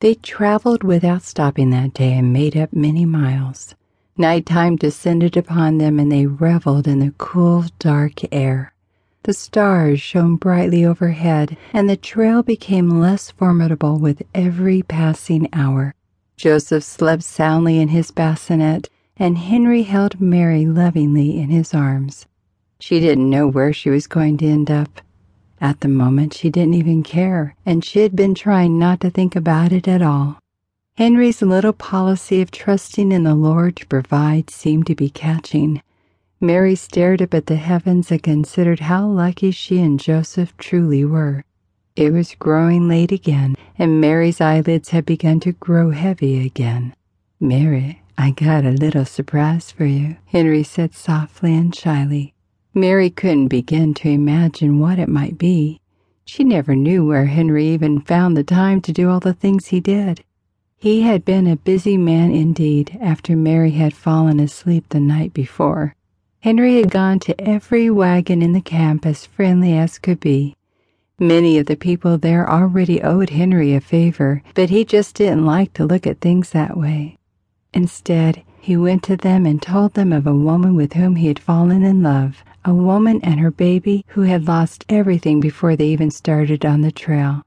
They traveled without stopping that day and made up many miles. Nighttime descended upon them and they reveled in the cool, dark air. The stars shone brightly overhead, and the trail became less formidable with every passing hour. Joseph slept soundly in his bassinet, and Henry held Mary lovingly in his arms. She didn't know where she was going to end up. At the moment, she didn't even care, and she had been trying not to think about it at all. Henry's little policy of trusting in the Lord to provide seemed to be catching. Mary stared up at the heavens and considered how lucky she and Joseph truly were. It was growing late again, and Mary's eyelids had begun to grow heavy again. Mary, I got a little surprise for you, Henry said softly and shyly. Mary couldn't begin to imagine what it might be. She never knew where Henry even found the time to do all the things he did. He had been a busy man indeed after Mary had fallen asleep the night before. Henry had gone to every wagon in the camp as friendly as could be. Many of the people there already owed Henry a favor, but he just didn't like to look at things that way. Instead, he went to them and told them of a woman with whom he had fallen in love, a woman and her baby who had lost everything before they even started on the trail.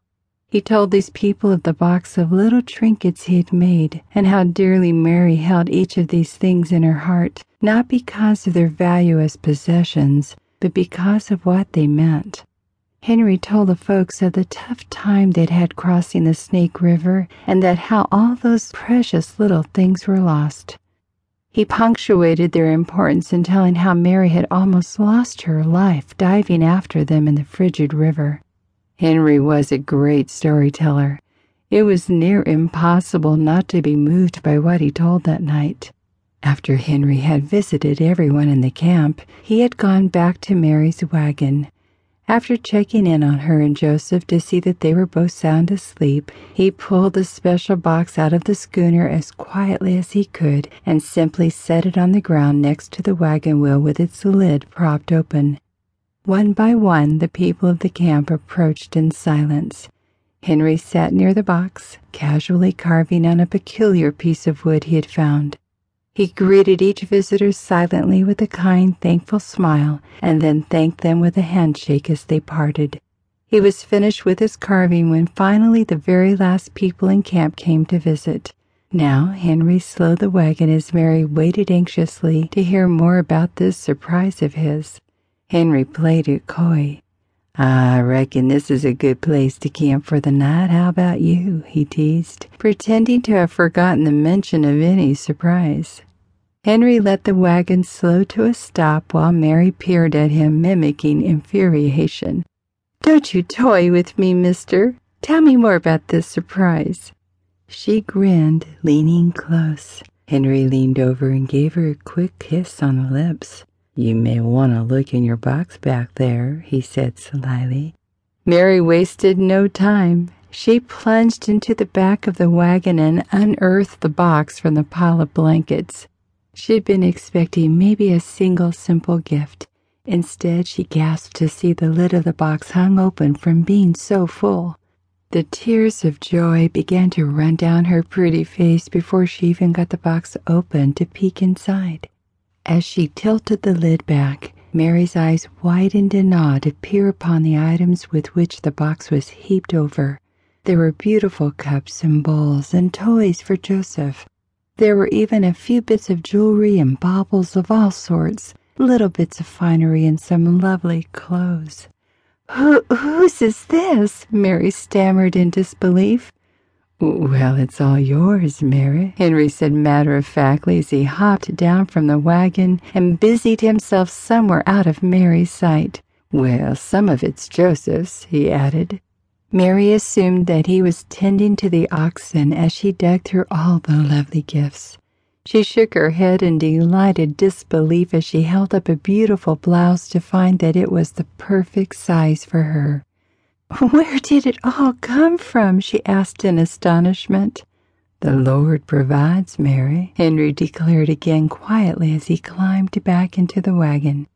He told these people of the box of little trinkets he had made and how dearly Mary held each of these things in her heart, not because of their value as possessions, but because of what they meant. Henry told the folks of the tough time they'd had crossing the Snake River and that how all those precious little things were lost. He punctuated their importance in telling how Mary had almost lost her life diving after them in the frigid river. Henry was a great storyteller. It was near impossible not to be moved by what he told that night. After Henry had visited everyone in the camp, he had gone back to Mary's wagon after checking in on her and Joseph to see that they were both sound asleep, he pulled the special box out of the schooner as quietly as he could and simply set it on the ground next to the wagon wheel with its lid propped open. One by one, the people of the camp approached in silence. Henry sat near the box, casually carving on a peculiar piece of wood he had found. He greeted each visitor silently with a kind, thankful smile, and then thanked them with a handshake as they parted. He was finished with his carving when finally the very last people in camp came to visit. Now Henry slowed the wagon as Mary waited anxiously to hear more about this surprise of his. Henry played it coy. I reckon this is a good place to camp for the night. How about you? he teased, pretending to have forgotten the mention of any surprise. Henry let the wagon slow to a stop while Mary peered at him, mimicking infuriation. Don't you toy with me, mister. Tell me more about this surprise. She grinned, leaning close. Henry leaned over and gave her a quick kiss on the lips. You may want to look in your box back there, he said slyly. Mary wasted no time. She plunged into the back of the wagon and unearthed the box from the pile of blankets. She had been expecting maybe a single simple gift. Instead, she gasped to see the lid of the box hung open from being so full. The tears of joy began to run down her pretty face before she even got the box open to peek inside. As she tilted the lid back, Mary's eyes widened in awe to peer upon the items with which the box was heaped over. There were beautiful cups and bowls and toys for Joseph. There were even a few bits of jewelry and baubles of all sorts, little bits of finery and some lovely clothes. Who, whose is this? Mary stammered in disbelief. Well, it's all yours, Mary, Henry said matter of factly as he hopped down from the wagon and busied himself somewhere out of Mary's sight. Well, some of it's Joseph's, he added. Mary assumed that he was tending to the oxen as she dug through all the lovely gifts. She shook her head in delighted disbelief as she held up a beautiful blouse to find that it was the perfect size for her. Where did it all come from? she asked in astonishment. The Lord provides, Mary, Henry declared again quietly as he climbed back into the wagon.